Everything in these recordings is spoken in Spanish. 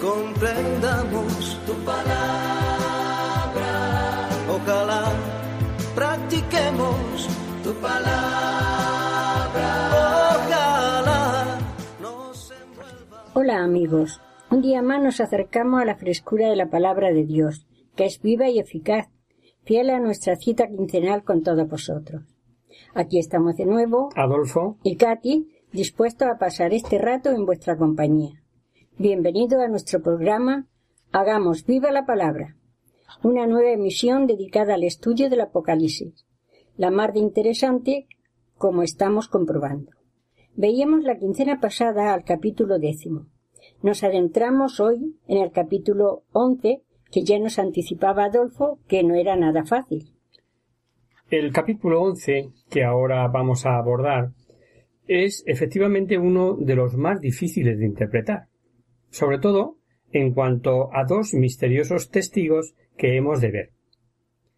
comprendamos tu palabra. Ojalá practiquemos tu palabra. Ojalá nos envuelva. Hola amigos, un día más nos acercamos a la frescura de la palabra de Dios, que es viva y eficaz, fiel a nuestra cita quincenal con todos vosotros. Aquí estamos de nuevo, Adolfo, y Katy, dispuestos a pasar este rato en vuestra compañía. Bienvenido a nuestro programa Hagamos viva la palabra, una nueva emisión dedicada al estudio del Apocalipsis, la más de interesante como estamos comprobando. Veíamos la quincena pasada al capítulo décimo. Nos adentramos hoy en el capítulo once, que ya nos anticipaba Adolfo que no era nada fácil. el capítulo 11 que ahora vamos a abordar es efectivamente uno de los más difíciles de interpretar, sobre todo en cuanto a dos misteriosos testigos que hemos de ver.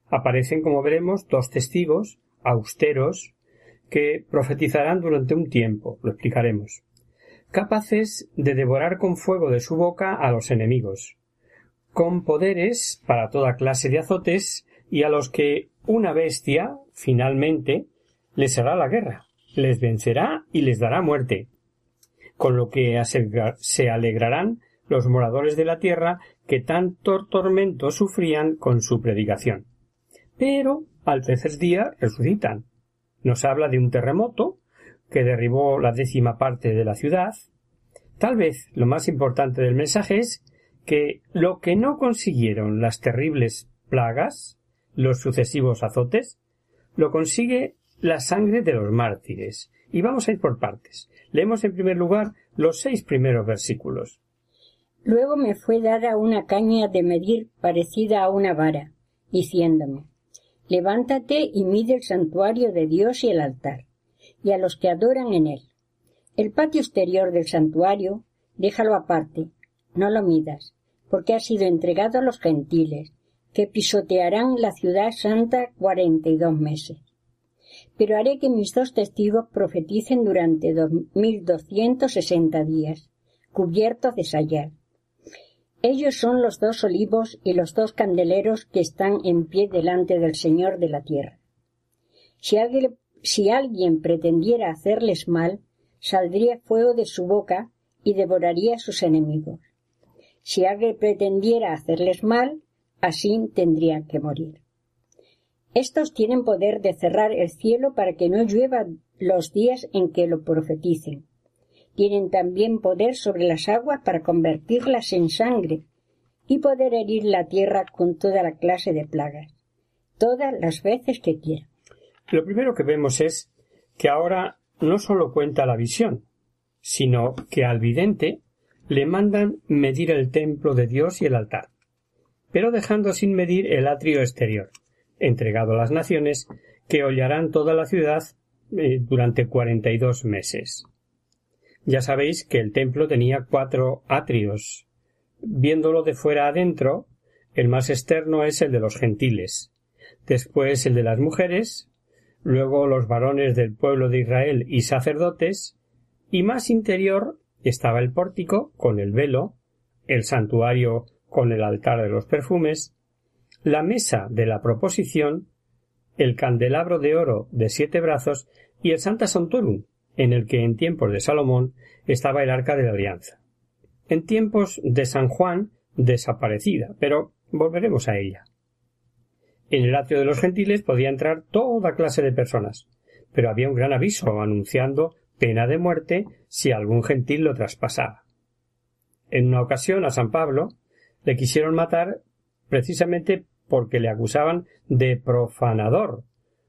Aparecen, como veremos, dos testigos austeros que profetizarán durante un tiempo, lo explicaremos, capaces de devorar con fuego de su boca a los enemigos, con poderes para toda clase de azotes y a los que una bestia, finalmente, les hará la guerra, les vencerá y les dará muerte, con lo que se alegrarán los moradores de la tierra que tanto tormento sufrían con su predicación. Pero al tercer día resucitan. Nos habla de un terremoto que derribó la décima parte de la ciudad. Tal vez lo más importante del mensaje es que lo que no consiguieron las terribles plagas, los sucesivos azotes, lo consigue la sangre de los mártires. Y vamos a ir por partes. Leemos en primer lugar los seis primeros versículos. Luego me fue dada una caña de medir parecida a una vara, diciéndome Levántate y mide el santuario de Dios y el altar, y a los que adoran en él. El patio exterior del santuario, déjalo aparte, no lo midas, porque ha sido entregado a los gentiles, que pisotearán la ciudad santa cuarenta y dos meses. Pero haré que mis dos testigos profeticen durante dos mil doscientos sesenta días, cubiertos de sayal. Ellos son los dos olivos y los dos candeleros que están en pie delante del Señor de la tierra. Si alguien, si alguien pretendiera hacerles mal, saldría fuego de su boca y devoraría a sus enemigos. Si alguien pretendiera hacerles mal, así tendrían que morir. Estos tienen poder de cerrar el cielo para que no llueva los días en que lo profeticen. Tienen también poder sobre las aguas para convertirlas en sangre y poder herir la tierra con toda la clase de plagas, todas las veces que quieran. Lo primero que vemos es que ahora no solo cuenta la visión, sino que al vidente le mandan medir el templo de Dios y el altar, pero dejando sin medir el atrio exterior, entregado a las naciones que hollarán toda la ciudad eh, durante cuarenta y dos meses. Ya sabéis que el templo tenía cuatro atrios. Viéndolo de fuera adentro, el más externo es el de los gentiles, después el de las mujeres, luego los varones del pueblo de Israel y sacerdotes, y más interior estaba el pórtico con el velo, el santuario con el altar de los perfumes, la mesa de la proposición, el candelabro de oro de siete brazos y el Santa Santorum, en el que en tiempos de Salomón estaba el arca de la alianza. En tiempos de San Juan desaparecida, pero volveremos a ella. En el atrio de los gentiles podía entrar toda clase de personas, pero había un gran aviso anunciando pena de muerte si algún gentil lo traspasaba. En una ocasión a San Pablo le quisieron matar precisamente porque le acusaban de profanador,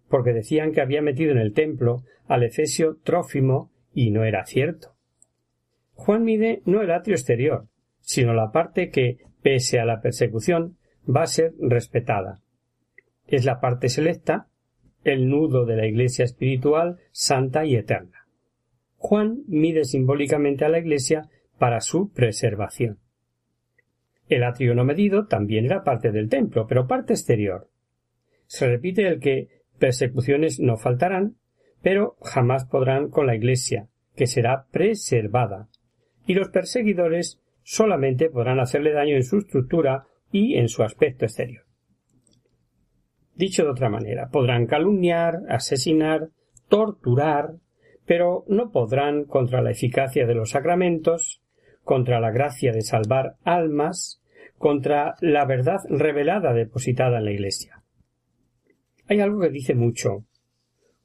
porque decían que había metido en el templo al efesio Trófimo y no era cierto. Juan mide no el atrio exterior, sino la parte que pese a la persecución, va a ser respetada. Es la parte selecta, el nudo de la Iglesia espiritual, santa y eterna. Juan mide simbólicamente a la Iglesia para su preservación. El atrio no medido también era parte del templo, pero parte exterior. Se repite el que persecuciones no faltarán, pero jamás podrán con la Iglesia, que será preservada, y los perseguidores solamente podrán hacerle daño en su estructura y en su aspecto exterior. Dicho de otra manera, podrán calumniar, asesinar, torturar, pero no podrán contra la eficacia de los sacramentos, contra la gracia de salvar almas, contra la verdad revelada depositada en la Iglesia. Hay algo que dice mucho.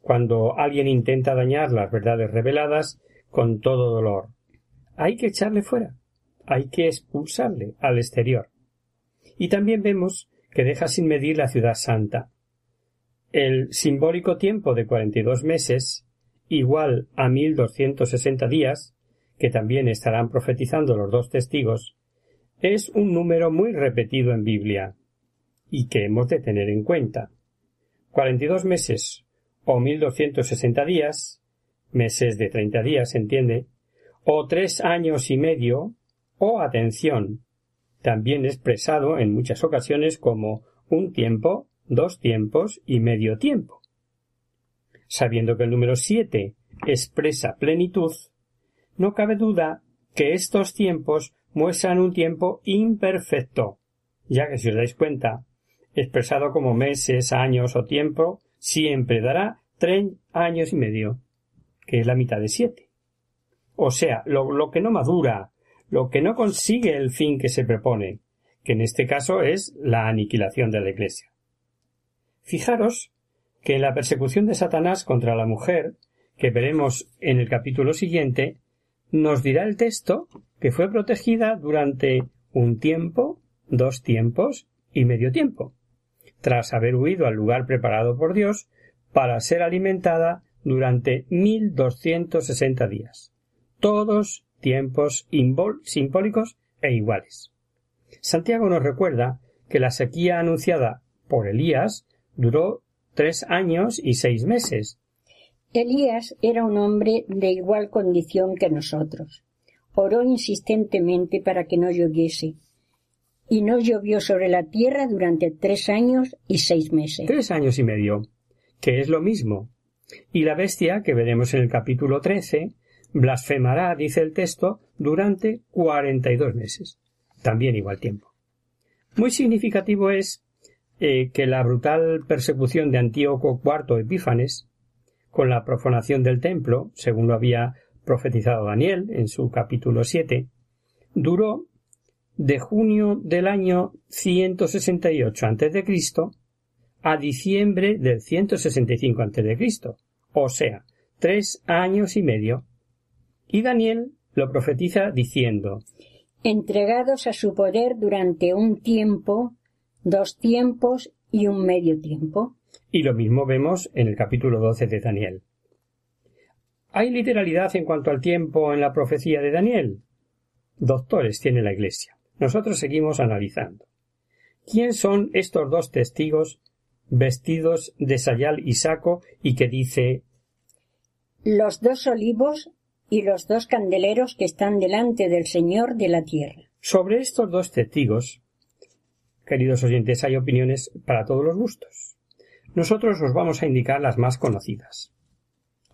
Cuando alguien intenta dañar las verdades reveladas con todo dolor, hay que echarle fuera, hay que expulsarle al exterior. Y también vemos que deja sin medir la ciudad santa. El simbólico tiempo de cuarenta y dos meses, igual a mil doscientos sesenta días, que también estarán profetizando los dos testigos, es un número muy repetido en Biblia y que hemos de tener en cuenta. Cuarenta y dos meses o mil doscientos sesenta días, meses de treinta días, se entiende, o tres años y medio, o atención, también expresado en muchas ocasiones como un tiempo, dos tiempos y medio tiempo. Sabiendo que el número siete expresa plenitud, no cabe duda que estos tiempos muestran un tiempo imperfecto, ya que si os dais cuenta, expresado como meses, años o tiempo, siempre dará tres años y medio, que es la mitad de siete. O sea, lo, que no madura, lo que no consigue el fin que se propone, que en este caso es la aniquilación de la Iglesia. Fijaros que en la persecución de Satanás contra la mujer, que veremos en el capítulo siguiente, nos dirá el texto que fue protegida durante un tiempo, dos tiempos y medio tiempo, tras haber huido al lugar preparado por Dios para ser alimentada durante mil doscientos sesenta días. Todos tiempos simbólicos e iguales. Santiago nos recuerda que la sequía anunciada por Elías duró tres años y seis meses. Elías era un hombre de igual condición que nosotros. Oró insistentemente para que no lloviese. Y no llovió sobre la tierra durante tres años y seis meses. Tres años y medio, que es lo mismo. Y la bestia, que veremos en el capítulo trece, blasfemará, dice el texto, durante cuarenta y dos meses. También igual tiempo. Muy significativo es eh, que la brutal persecución de Antíoco IV Epífanes, con la profanación del templo, según lo había profetizado Daniel en su capítulo 7, duró de junio del año 168 a.C. a diciembre del 165 a.C., o sea, tres años y medio y Daniel lo profetiza diciendo entregados a su poder durante un tiempo, dos tiempos y un medio tiempo. Y lo mismo vemos en el capítulo 12 de Daniel. ¿Hay literalidad en cuanto al tiempo en la profecía de Daniel? Doctores tiene la Iglesia. Nosotros seguimos analizando. ¿Quién son estos dos testigos vestidos de sayal y saco y que dice Los dos olivos y los dos candeleros que están delante del Señor de la tierra. Sobre estos dos testigos, queridos oyentes, hay opiniones para todos los gustos. Nosotros os vamos a indicar las más conocidas.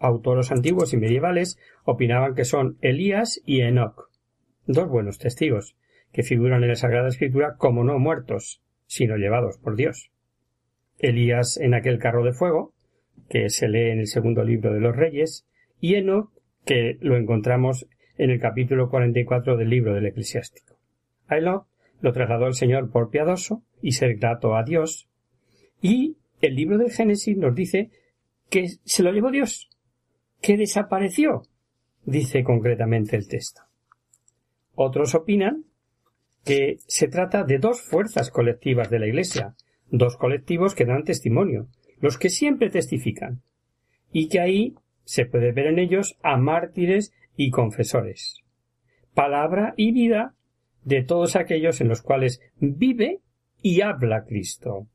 Autores antiguos y medievales opinaban que son Elías y Enoch, dos buenos testigos, que figuran en la Sagrada Escritura como no muertos, sino llevados por Dios. Elías en aquel carro de fuego, que se lee en el segundo libro de los Reyes, y Enoch que lo encontramos en el capítulo 44 del libro del eclesiástico. A lo trasladó el Señor por piadoso y ser grato a Dios, y el libro del Génesis nos dice que se lo llevó Dios, que desapareció, dice concretamente el texto. Otros opinan que se trata de dos fuerzas colectivas de la Iglesia, dos colectivos que dan testimonio, los que siempre testifican, y que ahí se puede ver en ellos a mártires y confesores. Palabra y vida de todos aquellos en los cuales vive y habla Cristo.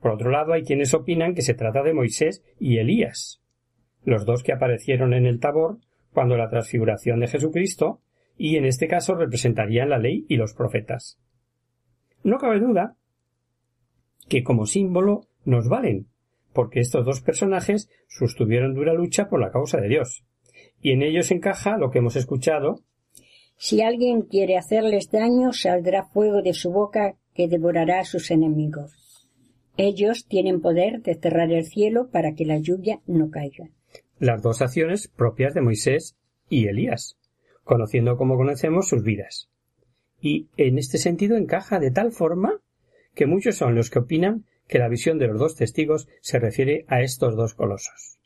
Por otro lado, hay quienes opinan que se trata de Moisés y Elías, los dos que aparecieron en el Tabor cuando la transfiguración de Jesucristo, y en este caso representarían la ley y los profetas. No cabe duda que como símbolo nos valen, porque estos dos personajes sostuvieron dura lucha por la causa de Dios, y en ellos encaja lo que hemos escuchado Si alguien quiere hacerles daño, saldrá fuego de su boca que devorará a sus enemigos. Ellos tienen poder de cerrar el cielo para que la lluvia no caiga. las dos acciones propias de Moisés y Elías, conociendo como conocemos sus vidas. Y en este sentido encaja de tal forma que muchos son los que opinan que la visión de los dos testigos se refiere a estos dos colosos.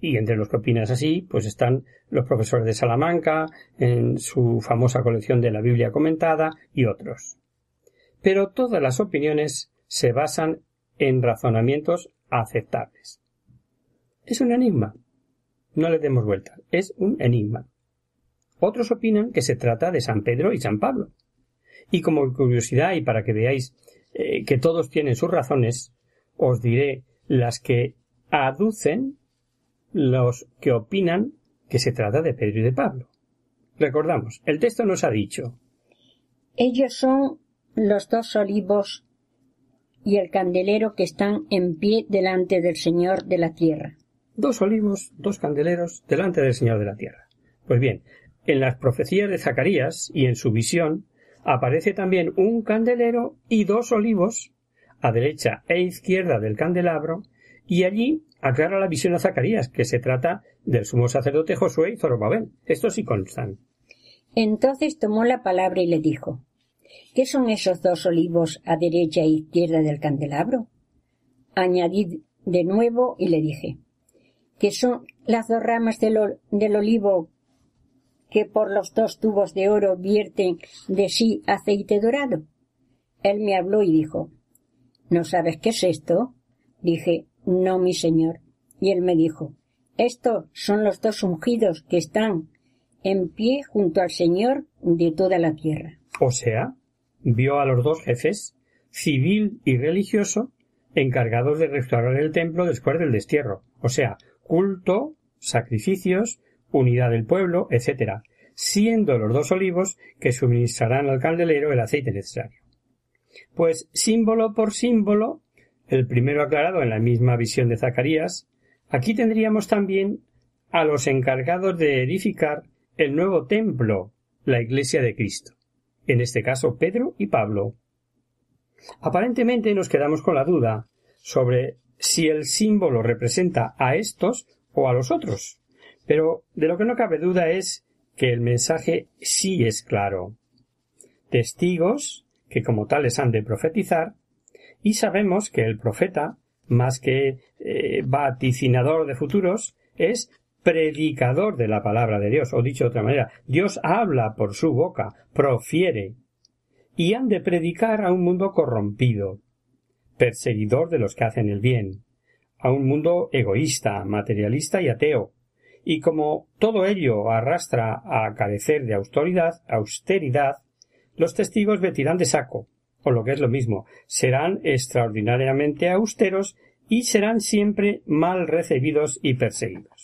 Y entre los que opinan así, pues están los profesores de Salamanca, en su famosa colección de la Biblia comentada, y otros. Pero todas las opiniones se basan en razonamientos aceptables. Es un enigma. No le demos vuelta. Es un enigma. Otros opinan que se trata de San Pedro y San Pablo. Y como curiosidad y para que veáis eh, que todos tienen sus razones, os diré las que aducen los que opinan que se trata de Pedro y de Pablo. Recordamos, el texto nos ha dicho Ellos son los dos olivos y el candelero que están en pie delante del Señor de la tierra. dos olivos, dos candeleros delante del Señor de la tierra. Pues bien, en las profecías de Zacarías y en su visión aparece también un candelero y dos olivos a derecha e izquierda del candelabro y allí aclara la visión a Zacarías que se trata del sumo sacerdote Josué y Zorobabel. Estos sí constan. Entonces tomó la palabra y le dijo ¿Qué son esos dos olivos a derecha e izquierda del candelabro? Añadí de nuevo y le dije ¿Qué son las dos ramas del, del olivo que por los dos tubos de oro vierten de sí aceite dorado? Él me habló y dijo ¿No sabes qué es esto? Dije No, mi señor. Y él me dijo Estos son los dos ungidos que están en pie junto al Señor de toda la tierra. O sea, vio a los dos jefes, civil y religioso, encargados de restaurar el templo después del destierro. O sea, culto, sacrificios, unidad del pueblo, etc., siendo los dos olivos que suministrarán al candelero el aceite necesario. Pues símbolo por símbolo, el primero aclarado en la misma visión de Zacarías, aquí tendríamos también a los encargados de edificar el nuevo templo, la iglesia de Cristo. En este caso Pedro y Pablo. Aparentemente nos quedamos con la duda sobre si el símbolo representa a estos o a los otros. Pero de lo que no cabe duda es que el mensaje sí es claro. Testigos que como tales han de profetizar y sabemos que el profeta, más que eh, vaticinador de futuros, es predicador de la palabra de Dios, o dicho de otra manera, Dios habla por su boca, profiere, y han de predicar a un mundo corrompido, perseguidor de los que hacen el bien, a un mundo egoísta, materialista y ateo, y como todo ello arrastra a carecer de autoridad, austeridad, los testigos vestirán de saco, o lo que es lo mismo, serán extraordinariamente austeros y serán siempre mal recibidos y perseguidos.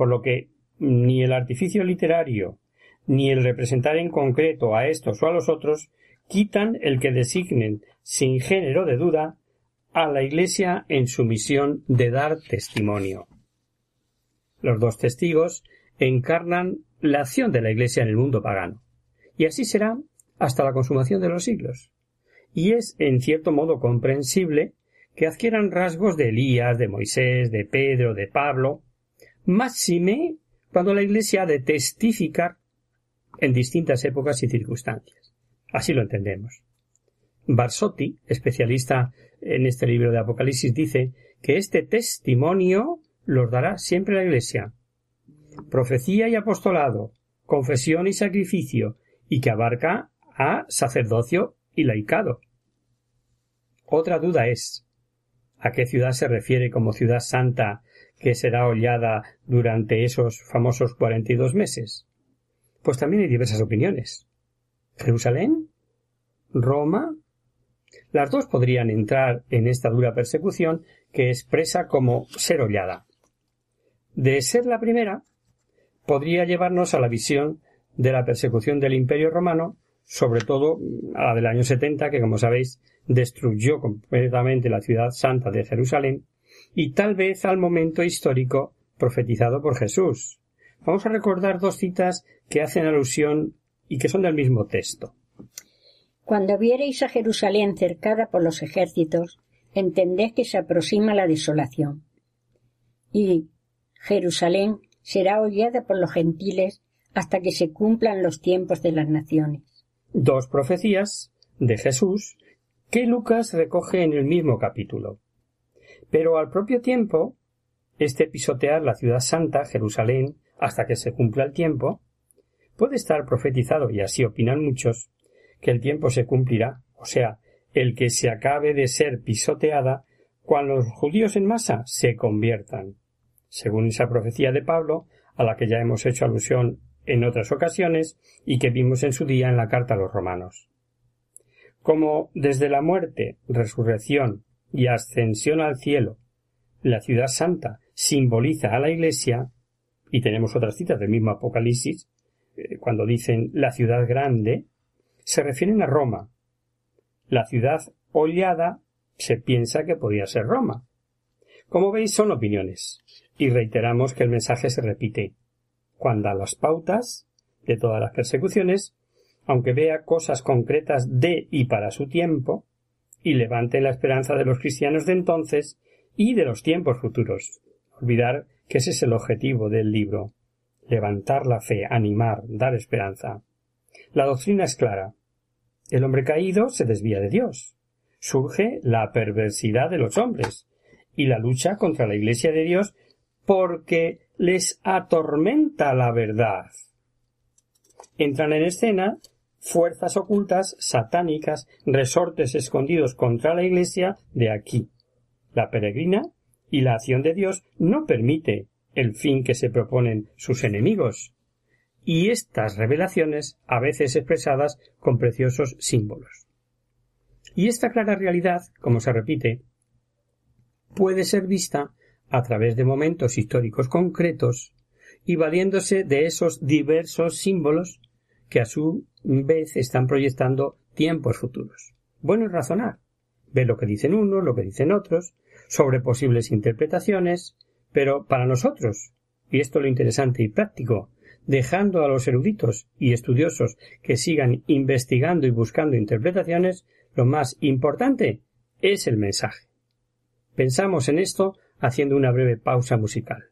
Por lo que ni el artificio literario ni el representar en concreto a estos o a los otros quitan el que designen sin género de duda a la Iglesia en su misión de dar testimonio. Los dos testigos encarnan la acción de la Iglesia en el mundo pagano, y así será hasta la consumación de los siglos. Y es, en cierto modo, comprensible que adquieran rasgos de Elías, de Moisés, de Pedro, de Pablo, máxime cuando la Iglesia ha de testificar en distintas épocas y circunstancias. Así lo entendemos. Barsotti, especialista en este libro de Apocalipsis, dice que este testimonio los dará siempre la Iglesia. Profecía y apostolado, confesión y sacrificio, y que abarca a sacerdocio y laicado. Otra duda es ¿a qué ciudad se refiere como ciudad santa que será hollada durante esos famosos cuarenta y dos meses? Pues también hay diversas opiniones. ¿Jerusalén? ¿Roma? Las dos podrían entrar en esta dura persecución que expresa como ser hollada. De ser la primera, podría llevarnos a la visión de la persecución del Imperio romano, sobre todo a la del año 70, que como sabéis destruyó completamente la ciudad santa de Jerusalén, y tal vez al momento histórico profetizado por Jesús. Vamos a recordar dos citas que hacen alusión y que son del mismo texto. Cuando viereis a Jerusalén cercada por los ejércitos, entended que se aproxima la desolación. Y Jerusalén será hollada por los gentiles hasta que se cumplan los tiempos de las naciones. Dos profecías de Jesús que Lucas recoge en el mismo capítulo. Pero al propio tiempo, este pisotear la ciudad santa, Jerusalén, hasta que se cumpla el tiempo, puede estar profetizado, y así opinan muchos, que el tiempo se cumplirá, o sea, el que se acabe de ser pisoteada cuando los judíos en masa se conviertan. Según esa profecía de Pablo, a la que ya hemos hecho alusión en otras ocasiones y que vimos en su día en la carta a los romanos. Como desde la muerte, resurrección y ascensión al cielo, la ciudad santa simboliza a la Iglesia, y tenemos otras citas del mismo Apocalipsis, eh, cuando dicen la ciudad grande, se refieren a Roma. La ciudad hollada se piensa que podía ser Roma. Como veis, son opiniones, y reiteramos que el mensaje se repite. Cuando a las pautas de todas las persecuciones, aunque vea cosas concretas de y para su tiempo, y levante la esperanza de los cristianos de entonces y de los tiempos futuros. Olvidar que ese es el objetivo del libro. Levantar la fe, animar, dar esperanza. La doctrina es clara. El hombre caído se desvía de Dios. Surge la perversidad de los hombres y la lucha contra la Iglesia de Dios porque les atormenta la verdad. Entran en escena fuerzas ocultas, satánicas, resortes escondidos contra la Iglesia de aquí. La peregrina y la acción de Dios no permite el fin que se proponen sus enemigos, y estas revelaciones a veces expresadas con preciosos símbolos. Y esta clara realidad, como se repite, puede ser vista a través de momentos históricos concretos y valiéndose de esos diversos símbolos que a su vez están proyectando tiempos futuros. Bueno es razonar, ver lo que dicen unos, lo que dicen otros, sobre posibles interpretaciones, pero para nosotros, y esto es lo interesante y práctico, dejando a los eruditos y estudiosos que sigan investigando y buscando interpretaciones, lo más importante es el mensaje. Pensamos en esto haciendo una breve pausa musical.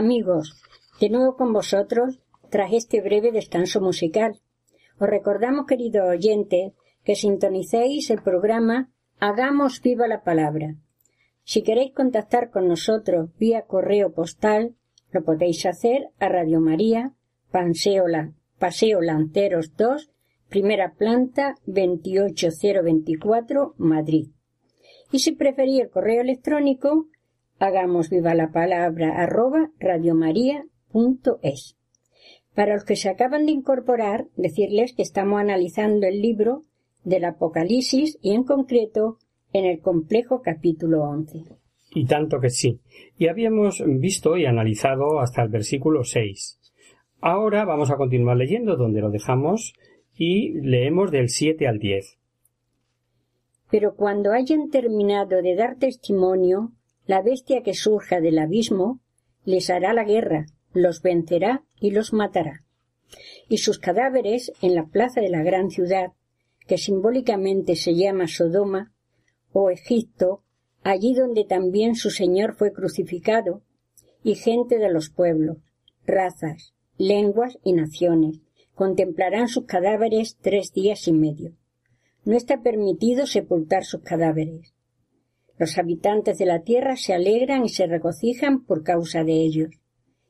Amigos, de nuevo con vosotros tras este breve descanso musical. Os recordamos, queridos oyentes, que sintonicéis el programa Hagamos viva la palabra. Si queréis contactar con nosotros vía correo postal, lo podéis hacer a Radio María, Paseo Lanceros 2, primera planta 28024, Madrid. Y si preferís el correo electrónico, hagamos viva la palabra arroba radiomaria.es. Para los que se acaban de incorporar, decirles que estamos analizando el libro del Apocalipsis y en concreto en el complejo capítulo 11. Y tanto que sí. Y habíamos visto y analizado hasta el versículo 6. Ahora vamos a continuar leyendo donde lo dejamos y leemos del 7 al 10. Pero cuando hayan terminado de dar testimonio, la bestia que surja del abismo les hará la guerra, los vencerá y los matará. Y sus cadáveres en la plaza de la gran ciudad, que simbólicamente se llama Sodoma o Egipto, allí donde también su Señor fue crucificado, y gente de los pueblos, razas, lenguas y naciones, contemplarán sus cadáveres tres días y medio. No está permitido sepultar sus cadáveres. Los habitantes de la tierra se alegran y se regocijan por causa de ellos,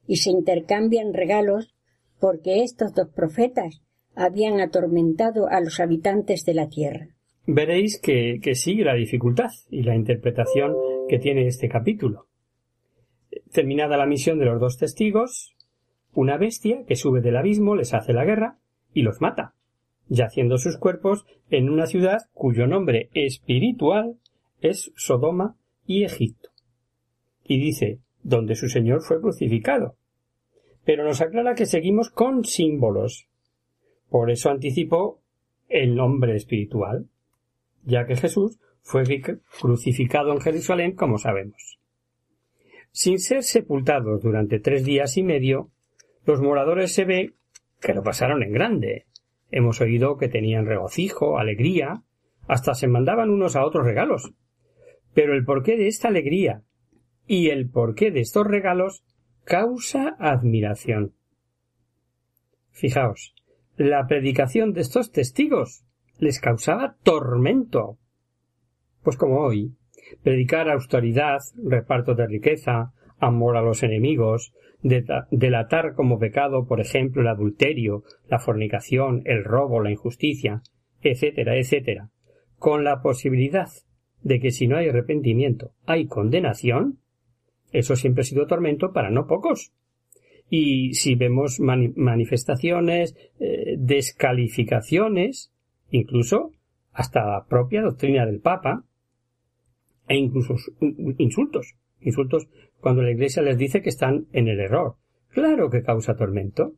y se intercambian regalos porque estos dos profetas habían atormentado a los habitantes de la tierra. Veréis que, que sigue la dificultad y la interpretación que tiene este capítulo. Terminada la misión de los dos testigos, una bestia que sube del abismo les hace la guerra y los mata, yaciendo sus cuerpos en una ciudad cuyo nombre espiritual es Sodoma y Egipto. Y dice, donde su Señor fue crucificado. Pero nos aclara que seguimos con símbolos. Por eso anticipó el nombre espiritual, ya que Jesús fue crucificado en Jerusalén, como sabemos. Sin ser sepultados durante tres días y medio, los moradores se ve que lo pasaron en grande. Hemos oído que tenían regocijo, alegría, hasta se mandaban unos a otros regalos. Pero el porqué de esta alegría y el porqué de estos regalos causa admiración. Fijaos, la predicación de estos testigos les causaba tormento. Pues como hoy, predicar autoridad, reparto de riqueza, amor a los enemigos, delatar como pecado, por ejemplo, el adulterio, la fornicación, el robo, la injusticia, etcétera, etcétera, con la posibilidad de que si no hay arrepentimiento hay condenación, eso siempre ha sido tormento para no pocos. Y si vemos manifestaciones, eh, descalificaciones, incluso hasta la propia doctrina del Papa, e incluso insultos, insultos cuando la Iglesia les dice que están en el error. Claro que causa tormento.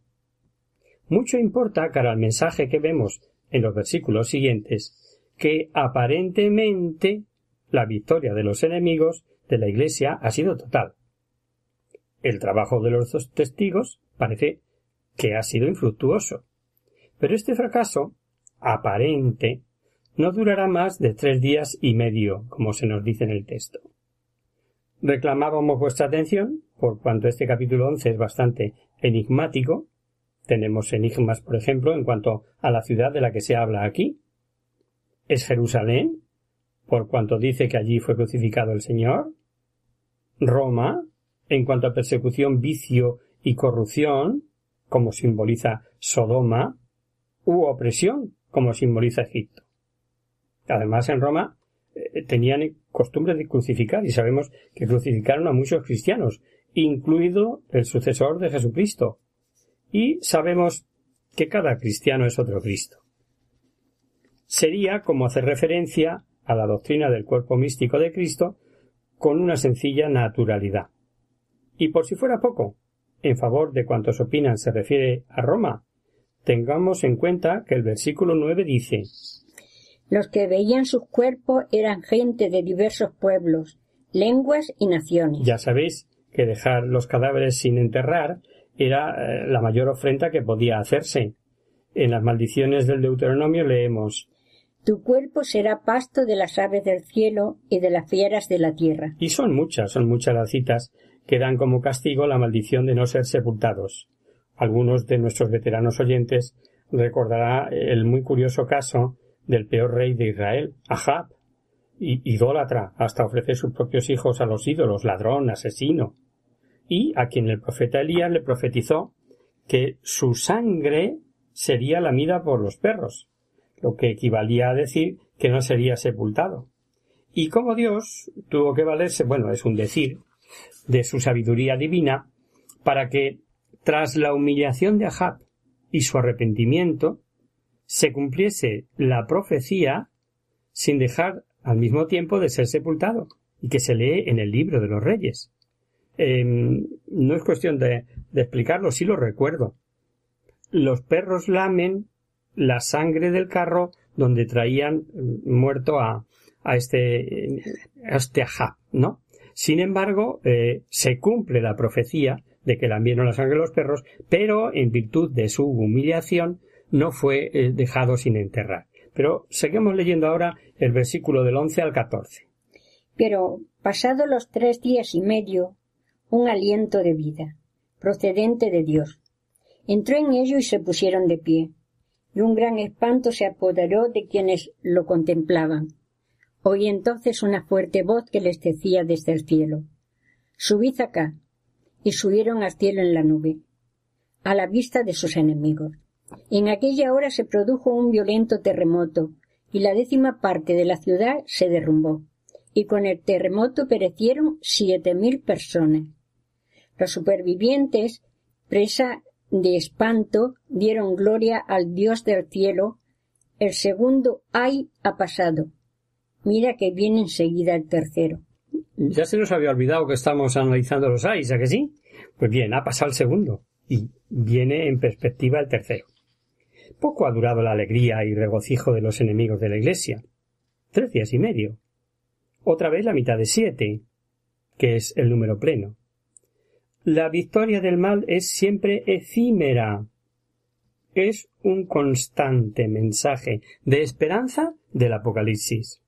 Mucho importa, cara al mensaje que vemos en los versículos siguientes, que aparentemente la victoria de los enemigos de la Iglesia ha sido total. El trabajo de los dos testigos parece que ha sido infructuoso. Pero este fracaso, aparente, no durará más de tres días y medio, como se nos dice en el texto reclamábamos vuestra atención, por cuanto este capítulo 11 es bastante enigmático. Tenemos enigmas, por ejemplo, en cuanto a la ciudad de la que se habla aquí. ¿Es Jerusalén? Por cuanto dice que allí fue crucificado el Señor. Roma, en cuanto a persecución, vicio y corrupción, como simboliza Sodoma, u opresión, como simboliza Egipto. Además, en Roma eh, tenían costumbre de crucificar y sabemos que crucificaron a muchos cristianos, incluido el sucesor de Jesucristo. Y sabemos que cada cristiano es otro Cristo. Sería como hacer referencia a la doctrina del cuerpo místico de Cristo con una sencilla naturalidad. Y por si fuera poco, en favor de cuantos opinan se refiere a Roma, tengamos en cuenta que el versículo 9 dice los que veían sus cuerpos eran gente de diversos pueblos, lenguas y naciones. Ya sabéis que dejar los cadáveres sin enterrar era eh, la mayor ofrenda que podía hacerse. En las maldiciones del Deuteronomio leemos Tu cuerpo será pasto de las aves del cielo y de las fieras de la tierra. Y son muchas, son muchas las citas que dan como castigo la maldición de no ser sepultados. Algunos de nuestros veteranos oyentes recordará el muy curioso caso del peor rey de Israel, Ahab, idólatra, hasta ofrecer sus propios hijos a los ídolos, ladrón, asesino, y a quien el profeta Elías le profetizó que su sangre sería lamida por los perros, lo que equivalía a decir que no sería sepultado. Y como Dios tuvo que valerse, bueno, es un decir, de su sabiduría divina, para que, tras la humillación de Ahab y su arrepentimiento, se cumpliese la profecía sin dejar al mismo tiempo de ser sepultado, y que se lee en el libro de los reyes. Em, no es cuestión de, explicarlo, sí lo recuerdo. Los perros lamen la sangre del carro donde traían mm, muerto a, a este, a este ¿no? Sin embargo, eh, se cumple la profecía de que lambieron la sangre de los perros, pero en virtud de su humillación no fue eh, dejado sin enterrar. Pero seguimos leyendo ahora el versículo del 11 al 14. Pero, pasados los tres días y medio, un aliento de vida, procedente de Dios. Entró en ellos y se pusieron de pie, y un gran espanto se apoderó de quienes lo contemplaban. Oí entonces una fuerte voz que les decía desde el cielo Subid acá. y subieron al cielo en la nube, a la vista de sus enemigos. En aquella hora se produjo un violento terremoto, y la décima parte de la ciudad se derrumbó, y con el terremoto perecieron siete mil personas. Los supervivientes, presa de espanto, dieron gloria al Dios del cielo. El segundo ay ha pasado. Mira que viene enseguida el tercero. Ya se nos había olvidado que estamos analizando los ayes, ¿a sí? Pues bien, ha pasado el segundo y viene en perspectiva el tercero. Poco ha durado la alegría y regocijo de los enemigos de la Iglesia. Tres días y medio. Otra vez la mitad de siete, que es el número pleno. La victoria del mal es siempre efímera. Es un constante mensaje de esperanza del Apocalipsis.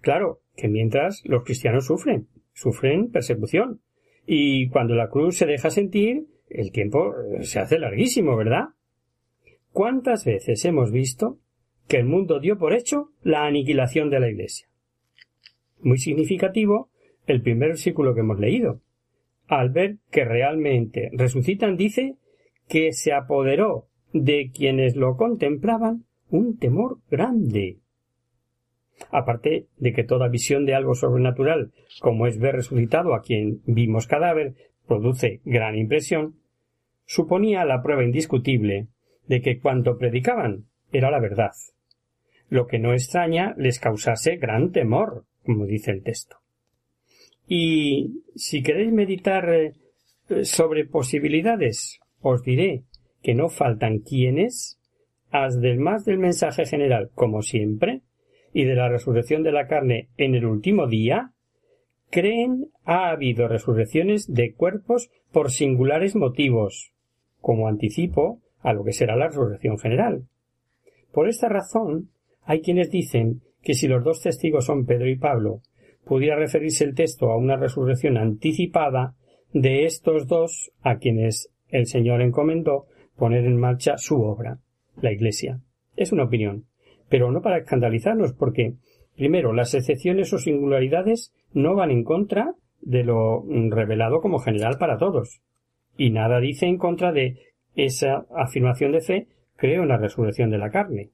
Claro que mientras los cristianos sufren, sufren persecución. Y cuando la cruz se deja sentir, el tiempo se hace larguísimo, ¿verdad? ¿Cuántas veces hemos visto que el mundo dio por hecho la aniquilación de la Iglesia? Muy significativo el primer versículo que hemos leído. Al ver que realmente resucitan, dice que se apoderó de quienes lo contemplaban un temor grande. Aparte de que toda visión de algo sobrenatural, como es ver resucitado a quien vimos cadáver, produce gran impresión, suponía la prueba indiscutible de que cuanto predicaban era la verdad, lo que no extraña les causase gran temor, como dice el texto. Y si queréis meditar eh, sobre posibilidades, os diré que no faltan quienes, más del mensaje general, como siempre, y de la resurrección de la carne en el último día, creen ha habido resurrecciones de cuerpos por singulares motivos, como anticipo a lo que será la resurrección general. Por esta razón, hay quienes dicen que si los dos testigos son Pedro y Pablo, pudiera referirse el texto a una resurrección anticipada de estos dos a quienes el Señor encomendó poner en marcha su obra, la Iglesia. Es una opinión, pero no para escandalizarnos, porque, primero, las excepciones o singularidades no van en contra de lo revelado como general para todos, y nada dice en contra de esa afirmación de fe creo en la resurrección de la carne.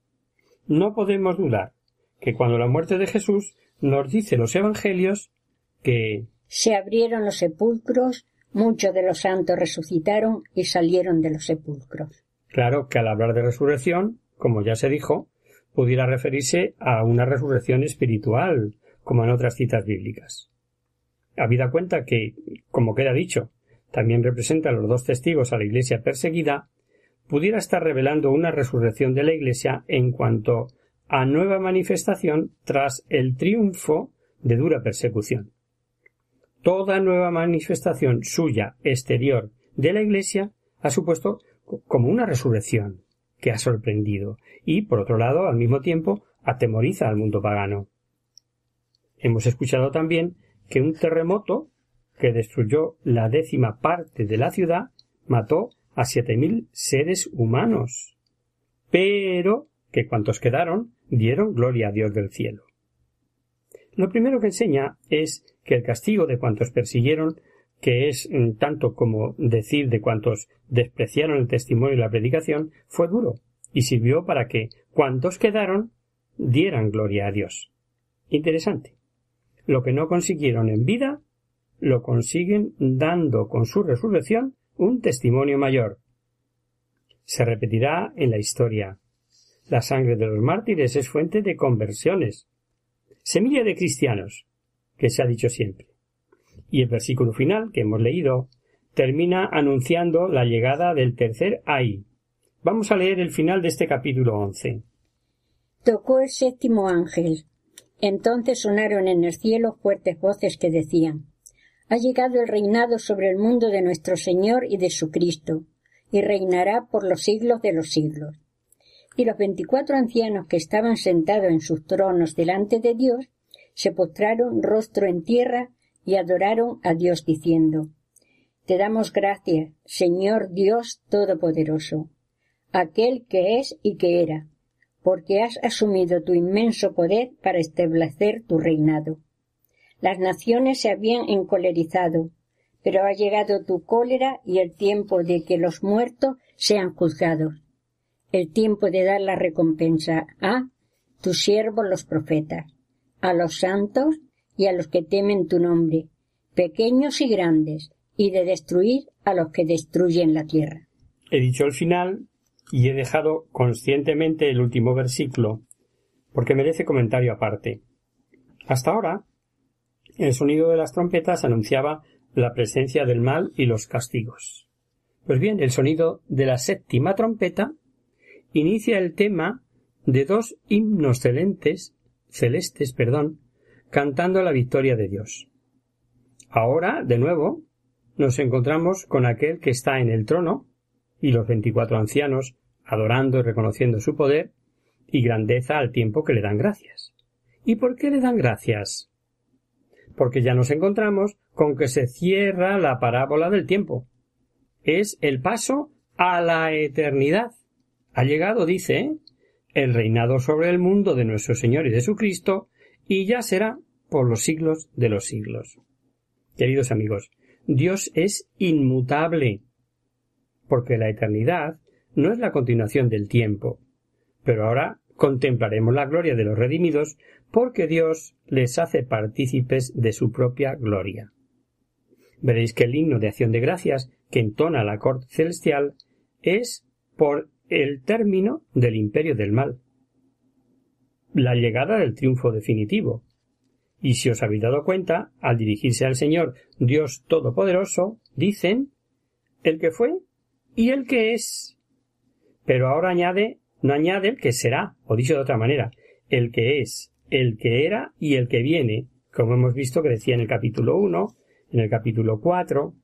No podemos dudar que cuando la muerte de Jesús nos dice los evangelios que se abrieron los sepulcros, muchos de los santos resucitaron y salieron de los sepulcros. Claro que al hablar de resurrección, como ya se dijo, pudiera referirse a una resurrección espiritual, como en otras citas bíblicas. Habida cuenta que, como queda dicho, también representa a los dos testigos a la Iglesia perseguida, pudiera estar revelando una resurrección de la Iglesia en cuanto a nueva manifestación tras el triunfo de dura persecución. Toda nueva manifestación suya exterior de la Iglesia ha supuesto como una resurrección que ha sorprendido y, por otro lado, al mismo tiempo, atemoriza al mundo pagano. Hemos escuchado también que un terremoto que destruyó la décima parte de la ciudad mató a siete mil seres humanos. Pero que cuantos quedaron dieron gloria a Dios del cielo. Lo primero que enseña es que el castigo de cuantos persiguieron, que es mm, tanto como decir de cuantos despreciaron el testimonio y la predicación, fue duro, y sirvió para que cuantos quedaron dieran gloria a Dios. Interesante. Lo que no consiguieron en vida, lo consiguen dando con su resurrección un testimonio mayor. Se repetirá en la historia. La sangre de los mártires es fuente de conversiones, semilla de cristianos, que se ha dicho siempre. Y el versículo final que hemos leído termina anunciando la llegada del tercer ay. Vamos a leer el final de este capítulo once. Tocó el séptimo ángel. Entonces sonaron en el cielo fuertes voces que decían Ha llegado el reinado sobre el mundo de nuestro Señor y de su Cristo, y reinará por los siglos de los siglos. Y los veinticuatro ancianos que estaban sentados en sus tronos delante de Dios se postraron rostro en tierra y adoraron a Dios diciendo Te damos gracias, Señor Dios Todopoderoso, aquel que es y que era, porque has asumido tu inmenso poder para establecer tu reinado. Las naciones se habían encolerizado, pero ha llegado tu cólera y el tiempo de que los muertos sean juzgados, el tiempo de dar la recompensa a tus siervos los profetas, a los santos y a los que temen tu nombre, pequeños y grandes, y de destruir a los que destruyen la tierra. He dicho el final y he dejado conscientemente el último versículo, porque merece comentario aparte. Hasta ahora, el sonido de las trompetas anunciaba la presencia del mal y los castigos. Pues bien, el sonido de la séptima trompeta inicia el tema de dos himnos celestes, celestes, perdón, cantando la victoria de Dios. Ahora, de nuevo, nos encontramos con aquel que está en el trono, y los veinticuatro ancianos adorando y reconociendo su poder y grandeza al tiempo que le dan gracias. ¿Y por qué le dan gracias? Porque ya nos encontramos con que se cierra la parábola del tiempo. Es el paso a la eternidad. Ha llegado, dice, el reinado sobre el mundo de nuestro Señor y de su Cristo, y ya será por los siglos de los siglos. Queridos amigos, Dios es inmutable porque la eternidad no es la continuación del tiempo. Pero ahora contemplaremos la gloria de los redimidos porque Dios les hace partícipes de su propia gloria. Veréis que el himno de acción de gracias que entona la corte celestial es por el término del imperio del mal, la llegada del triunfo definitivo. Y si os habéis dado cuenta, al dirigirse al Señor Dios Todopoderoso, dicen el que fue y el que es. Pero ahora añade, no añade el que será, o dicho de otra manera, el que es, el que era y el que viene, como hemos visto que decía en el capítulo 1, en el capítulo 4.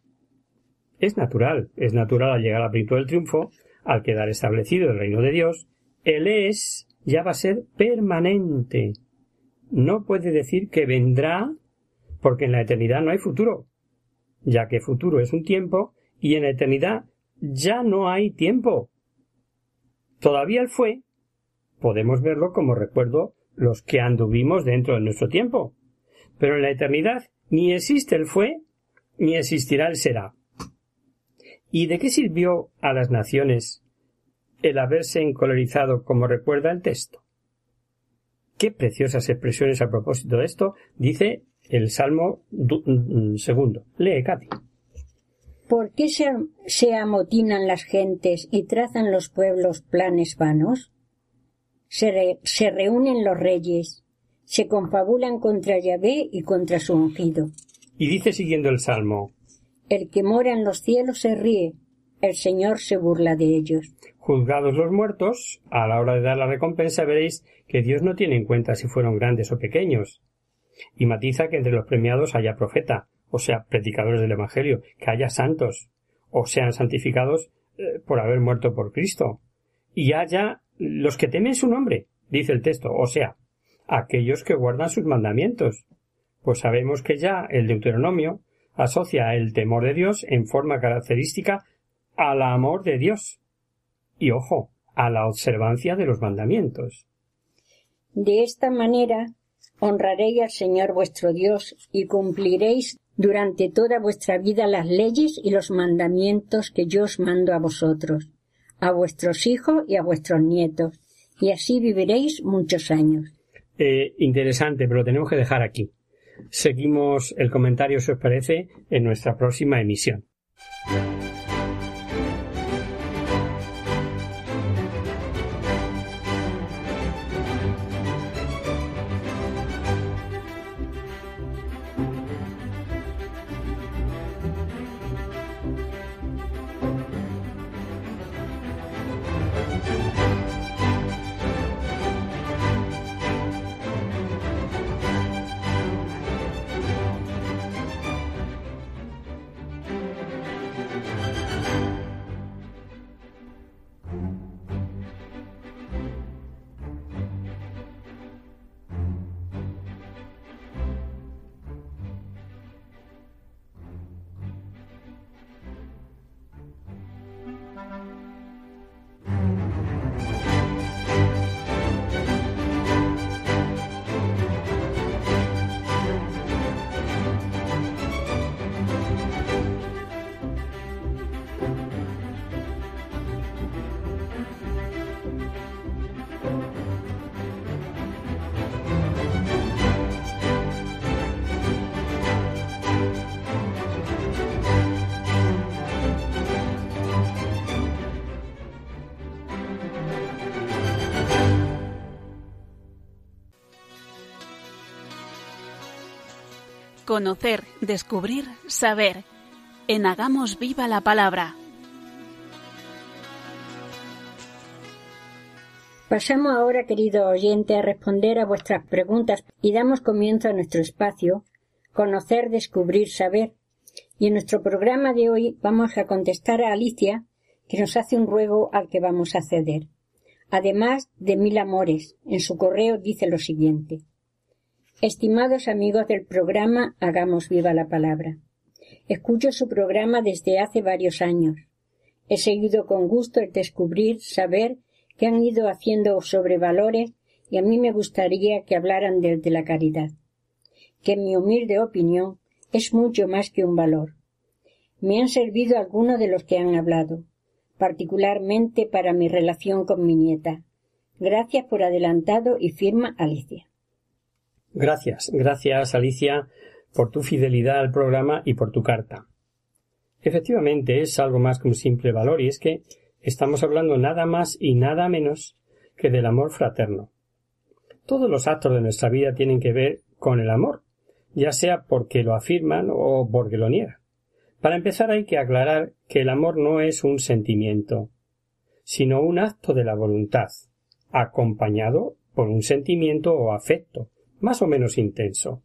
Es natural, es natural al llegar al plenitud del triunfo, al quedar establecido el reino de Dios, el es ya va a ser permanente. No puede decir que vendrá, porque en la eternidad no hay futuro, ya que futuro es un tiempo y en la eternidad ya no hay tiempo. Todavía el fue, podemos verlo como recuerdo los que anduvimos dentro de nuestro tiempo. Pero en la eternidad ni existe el fue, ni existirá el será. ¿Y de qué sirvió a las naciones el haberse encolerizado como recuerda el texto? Qué preciosas expresiones a propósito de esto dice el Salmo mm, segundo. Lee, Katy. ¿Por qué se, amotinan las gentes y trazan los pueblos planes vanos? Se, se reúnen los reyes, se confabulan contra Yahvé y contra su ungido. Y dice siguiendo el salmo El que mora en los cielos se ríe, el Señor se burla de ellos. Juzgados los muertos, a la hora de dar la recompensa veréis que Dios no tiene en cuenta si fueron grandes o pequeños. Y matiza que entre los premiados haya profeta, o sea, predicadores del Evangelio, que haya santos, o sean santificados eh, por haber muerto por Cristo, y haya los que temen su nombre, dice el texto, o sea, aquellos que guardan sus mandamientos. Pues sabemos que ya el Deuteronomio asocia el temor de Dios en forma característica al amor de Dios. Y ojo, a la observancia de los mandamientos. De esta manera honraréis al Señor vuestro Dios y cumpliréis durante toda vuestra vida las leyes y los mandamientos que yo os mando a vosotros, a vuestros hijos y a vuestros nietos, y así viviréis muchos años. Eh, interesante, pero lo tenemos que dejar aquí. Seguimos el comentario, si os parece, en nuestra próxima emisión. Conocer, descubrir, saber. En Hagamos Viva la Palabra. Pasamos ahora, querido oyente, a responder a vuestras preguntas y damos comienzo a nuestro espacio Conocer, Descubrir, Saber. Y en nuestro programa de hoy vamos a contestar a Alicia, que nos hace un ruego al que vamos a ceder. Además de mil amores, en su correo dice lo siguiente. Estimados amigos del programa Hagamos viva la palabra. Escucho su programa desde hace varios años. He seguido con gusto el descubrir, saber que han ido haciendo sobre valores y a mí me gustaría que hablaran del de la caridad, que en mi humilde opinión es mucho más que un valor. Me han servido algunos de los que han hablado, particularmente para mi relación con mi nieta. Gracias por adelantado y firma Alicia. Gracias, gracias Alicia por tu fidelidad al programa y por tu carta. Efectivamente es algo más que un simple valor y es que estamos hablando nada más y nada menos que del amor fraterno. Todos los actos de nuestra vida tienen que ver con el amor, ya sea porque lo afirman o porque lo niegan. Para empezar hay que aclarar que el amor no es un sentimiento, sino un acto de la voluntad, acompañado por un sentimiento o afecto, más o menos intenso.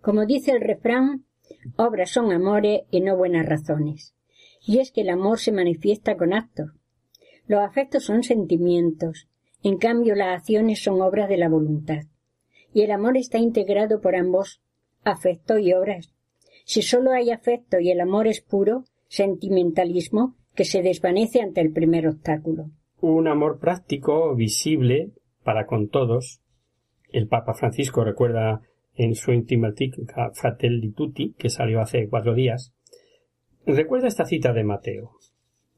Como dice el refrán, obras son amores y no buenas razones. Y es que el amor se manifiesta con actos. Los afectos son sentimientos, en cambio las acciones son obras de la voluntad. Y el amor está integrado por ambos, afecto y obras. Si sólo hay afecto y el amor es puro, sentimentalismo que se desvanece ante el primer obstáculo. Un amor práctico, visible, para con todos, el Papa Francisco recuerda en su Intimatica Fratelli Tutti, que salió hace cuatro días, recuerda esta cita de Mateo.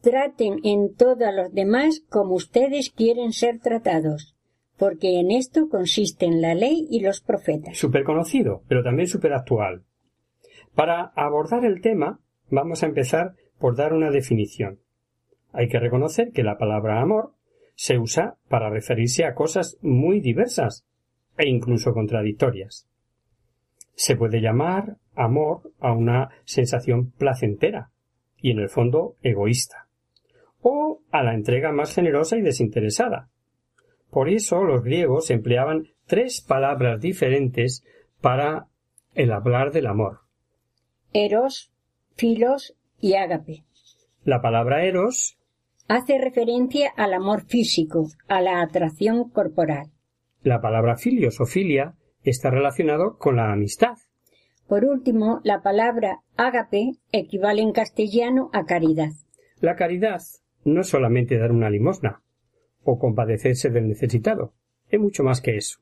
Traten en todo a los demás como ustedes quieren ser tratados, porque en esto consisten la ley y los profetas. Súper conocido, pero también súper actual. Para abordar el tema, vamos a empezar por dar una definición. Hay que reconocer que la palabra amor se usa para referirse a cosas muy diversas, e incluso contradictorias. Se puede llamar amor a una sensación placentera y en el fondo egoísta, o a la entrega más generosa y desinteresada. Por eso los griegos empleaban tres palabras diferentes para el hablar del amor. Eros, filos y ágape. La palabra eros hace referencia al amor físico, a la atracción corporal. La palabra filios o filia está relacionado con la amistad. Por último, la palabra ágape equivale en castellano a caridad. La caridad no es solamente dar una limosna o compadecerse del necesitado, es mucho más que eso.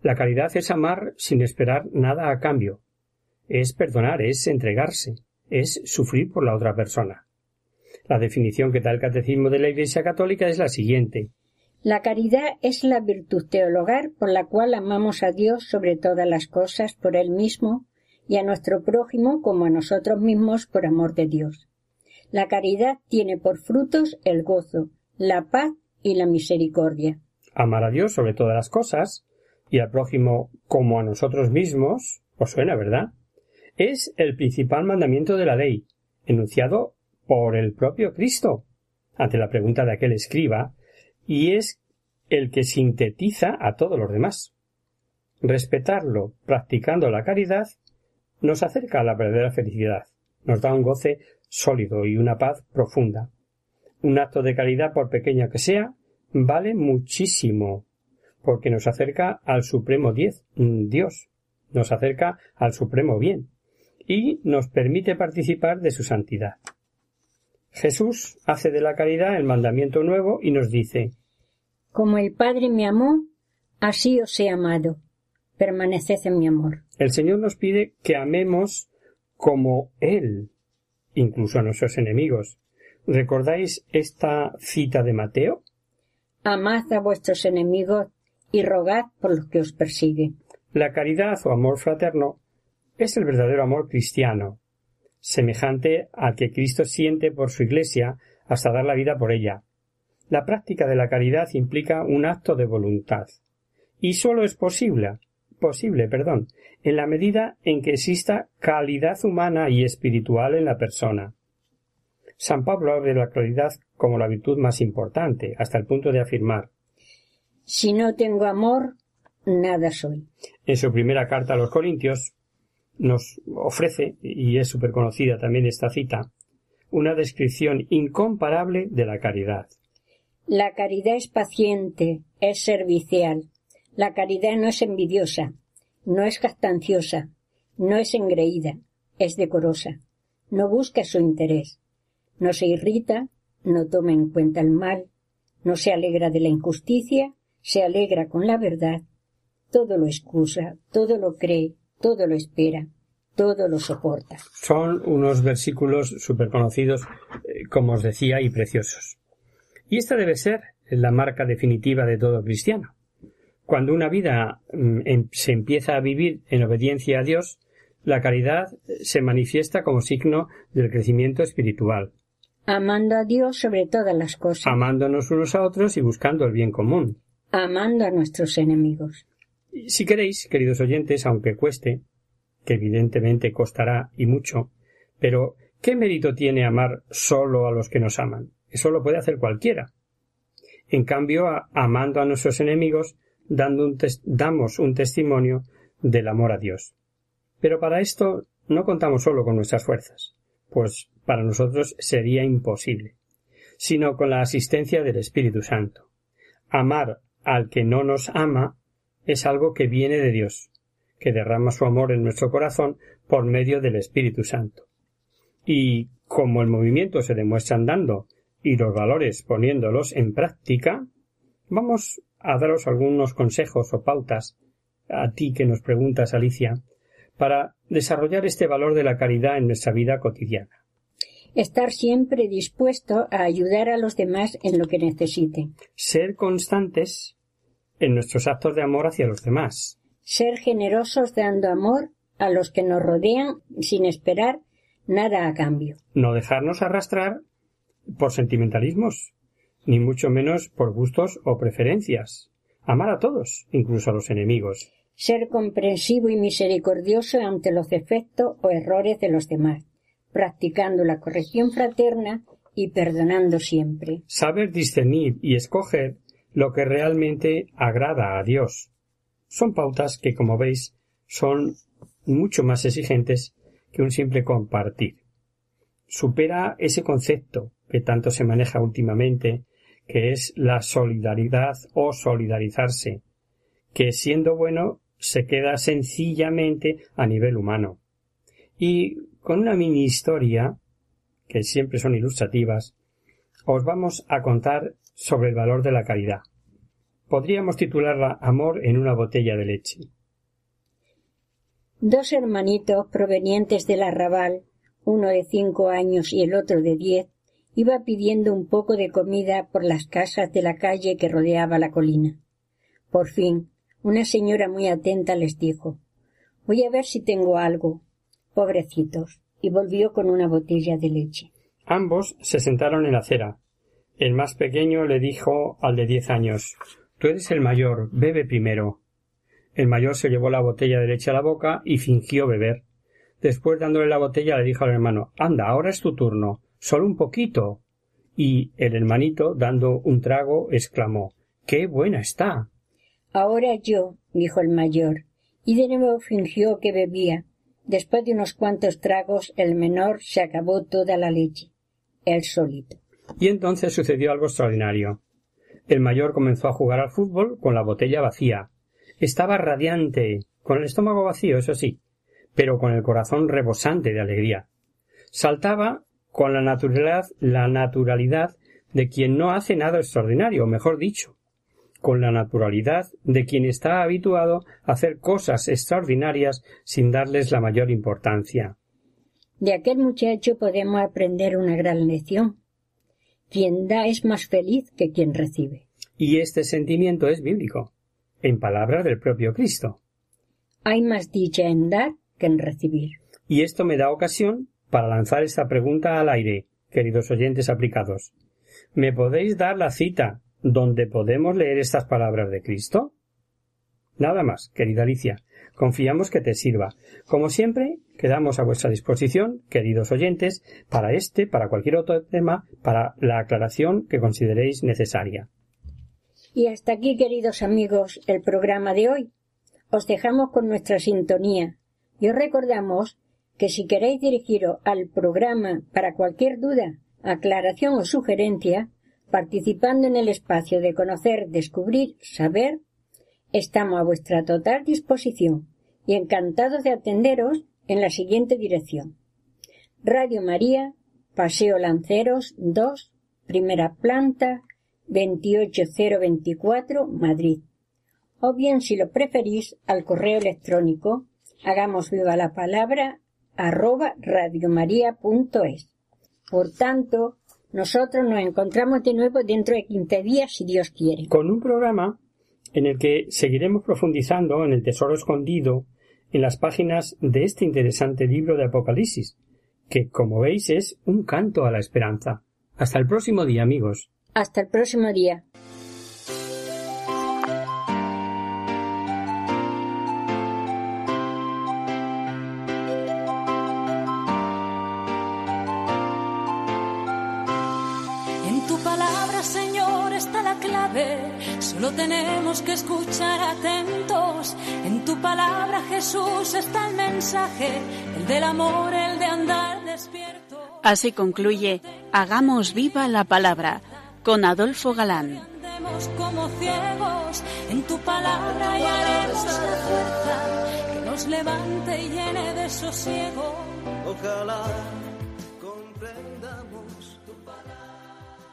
La caridad es amar sin esperar nada a cambio, es perdonar, es entregarse, es sufrir por la otra persona. La definición que da el Catecismo de la Iglesia Católica es la siguiente. La caridad es la virtud teologal por la cual amamos a Dios sobre todas las cosas por Él mismo y a nuestro prójimo como a nosotros mismos por amor de Dios. La caridad tiene por frutos el gozo, la paz y la misericordia. Amar a Dios sobre todas las cosas y al prójimo como a nosotros mismos, os suena, ¿verdad? Es el principal mandamiento de la ley, enunciado por el propio Cristo, ante la pregunta de aquel escriba, y es el que sintetiza a todos los demás. Respetarlo, practicando la caridad, nos acerca a la verdadera felicidad, nos da un goce sólido y una paz profunda. Un acto de caridad, por pequeño que sea, vale muchísimo, porque nos acerca al supremo diez, mm, Dios, nos acerca al supremo bien, y nos permite participar de su santidad. Jesús hace de la caridad el mandamiento nuevo y nos dice Como el Padre me amó, así os he amado. Permaneced en mi amor. El Señor nos pide que amemos como Él, incluso a nuestros enemigos. ¿Recordáis esta cita de Mateo? Amad a vuestros enemigos y rogad por los que os persiguen. La caridad o amor fraterno es el verdadero amor cristiano, semejante al que Cristo siente por su Iglesia hasta dar la vida por ella. La práctica de la caridad implica un acto de voluntad. Y sólo es posible, posible, perdón, en la medida en que exista calidad humana y espiritual en la persona. San Pablo habla de la caridad como la virtud más importante, hasta el punto de afirmar Si no tengo amor, nada soy. En su primera carta a los Corintios nos ofrece, y es súper conocida también esta cita, una descripción incomparable de la caridad. La caridad es paciente, es servicial. La caridad no es envidiosa, no es castanciosa, no es engreída, es decorosa. No busca su interés. No se irrita, no toma en cuenta el mal, no se alegra de la injusticia, se alegra con la verdad. Todo lo excusa, todo lo cree, todo lo espera, todo lo soporta. Son unos versículos súper conocidos, eh, como os decía, y preciosos. Y esta debe ser la marca definitiva de todo cristiano. Cuando una vida mm, em, se empieza a vivir en obediencia a Dios, la caridad se manifiesta como signo del crecimiento espiritual. Amando a Dios sobre todas las cosas. Amándonos unos a otros y buscando el bien común. Amando a nuestros enemigos. Si queréis, queridos oyentes, aunque cueste, que evidentemente costará y mucho, pero ¿qué mérito tiene amar solo a los que nos aman? Eso lo puede hacer cualquiera. En cambio, amando a nuestros enemigos, damos un testimonio del amor a Dios. Pero para esto no contamos solo con nuestras fuerzas, pues para nosotros sería imposible, sino con la asistencia del Espíritu Santo. Amar al que no nos ama es algo que viene de Dios, que derrama su amor en nuestro corazón por medio del Espíritu Santo. Y como el movimiento se demuestra andando y los valores poniéndolos en práctica, vamos a daros algunos consejos o pautas a ti que nos preguntas, Alicia, para desarrollar este valor de la caridad en nuestra vida cotidiana. Estar siempre dispuesto a ayudar a los demás en lo que necesiten. Ser constantes en nuestros actos de amor hacia los demás. Ser generosos dando amor a los que nos rodean sin esperar nada a cambio. No dejarnos arrastrar por sentimentalismos, ni mucho menos por gustos o preferencias. Amar a todos, incluso a los enemigos. Ser comprensivo y misericordioso ante los defectos o errores de los demás, practicando la corrección fraterna y perdonando siempre. Saber discernir y escoger lo que realmente agrada a Dios. Son pautas que, como veis, son mucho más exigentes que un simple compartir. Supera ese concepto que tanto se maneja últimamente, que es la solidaridad o solidarizarse, que siendo bueno se queda sencillamente a nivel humano. Y con una mini historia, que siempre son ilustrativas, os vamos a contar sobre el valor de la caridad. Podríamos titularla Amor en una botella de leche. Dos hermanitos provenientes del arrabal, uno de cinco años y el otro de diez, iba pidiendo un poco de comida por las casas de la calle que rodeaba la colina. Por fin, una señora muy atenta les dijo Voy a ver si tengo algo. Pobrecitos. y volvió con una botella de leche. Ambos se sentaron en la acera. El más pequeño le dijo al de diez años Tú eres el mayor, bebe primero. El mayor se llevó la botella de leche a la boca y fingió beber. Después dándole la botella le dijo al hermano Anda, ahora es tu turno. Solo un poquito. Y el hermanito, dando un trago, exclamó Qué buena está. Ahora yo, dijo el mayor, y de nuevo fingió que bebía. Después de unos cuantos tragos, el menor se acabó toda la leche, él solito. Y entonces sucedió algo extraordinario. El mayor comenzó a jugar al fútbol con la botella vacía. Estaba radiante, con el estómago vacío, eso sí, pero con el corazón rebosante de alegría. Saltaba con la naturalidad, la naturalidad de quien no hace nada extraordinario, o mejor dicho, con la naturalidad de quien está habituado a hacer cosas extraordinarias sin darles la mayor importancia. De aquel muchacho podemos aprender una gran lección. Quien da es más feliz que quien recibe. Y este sentimiento es bíblico, en palabras del propio Cristo. Hay más dicha en dar que en recibir. Y esto me da ocasión para lanzar esta pregunta al aire, queridos oyentes aplicados. ¿Me podéis dar la cita donde podemos leer estas palabras de Cristo? Nada más, querida Alicia. Confiamos que te sirva. Como siempre, quedamos a vuestra disposición, queridos oyentes, para este, para cualquier otro tema, para la aclaración que consideréis necesaria. Y hasta aquí, queridos amigos, el programa de hoy. Os dejamos con nuestra sintonía y os recordamos que si queréis dirigiros al programa para cualquier duda, aclaración o sugerencia, participando en el espacio de conocer, descubrir, saber, estamos a vuestra total disposición y encantados de atenderos en la siguiente dirección. Radio María, Paseo Lanceros 2, primera planta, 28024, Madrid. O bien, si lo preferís, al correo electrónico, hagamos viva la palabra, arroba radiomaria.es. Por tanto, nosotros nos encontramos de nuevo dentro de 15 días, si Dios quiere. Con un programa en el que seguiremos profundizando en el tesoro escondido en las páginas de este interesante libro de Apocalipsis, que, como veis, es un canto a la esperanza. Hasta el próximo día, amigos. Hasta el próximo día. Solo tenemos que escuchar atentos. En tu palabra, Jesús, está el mensaje, el del amor, el de andar despierto. Así concluye Hagamos viva la palabra con Adolfo Galán. como ciegos, en tu palabra y haremos la fuerza que nos levante y llene de sosiego. Ojalá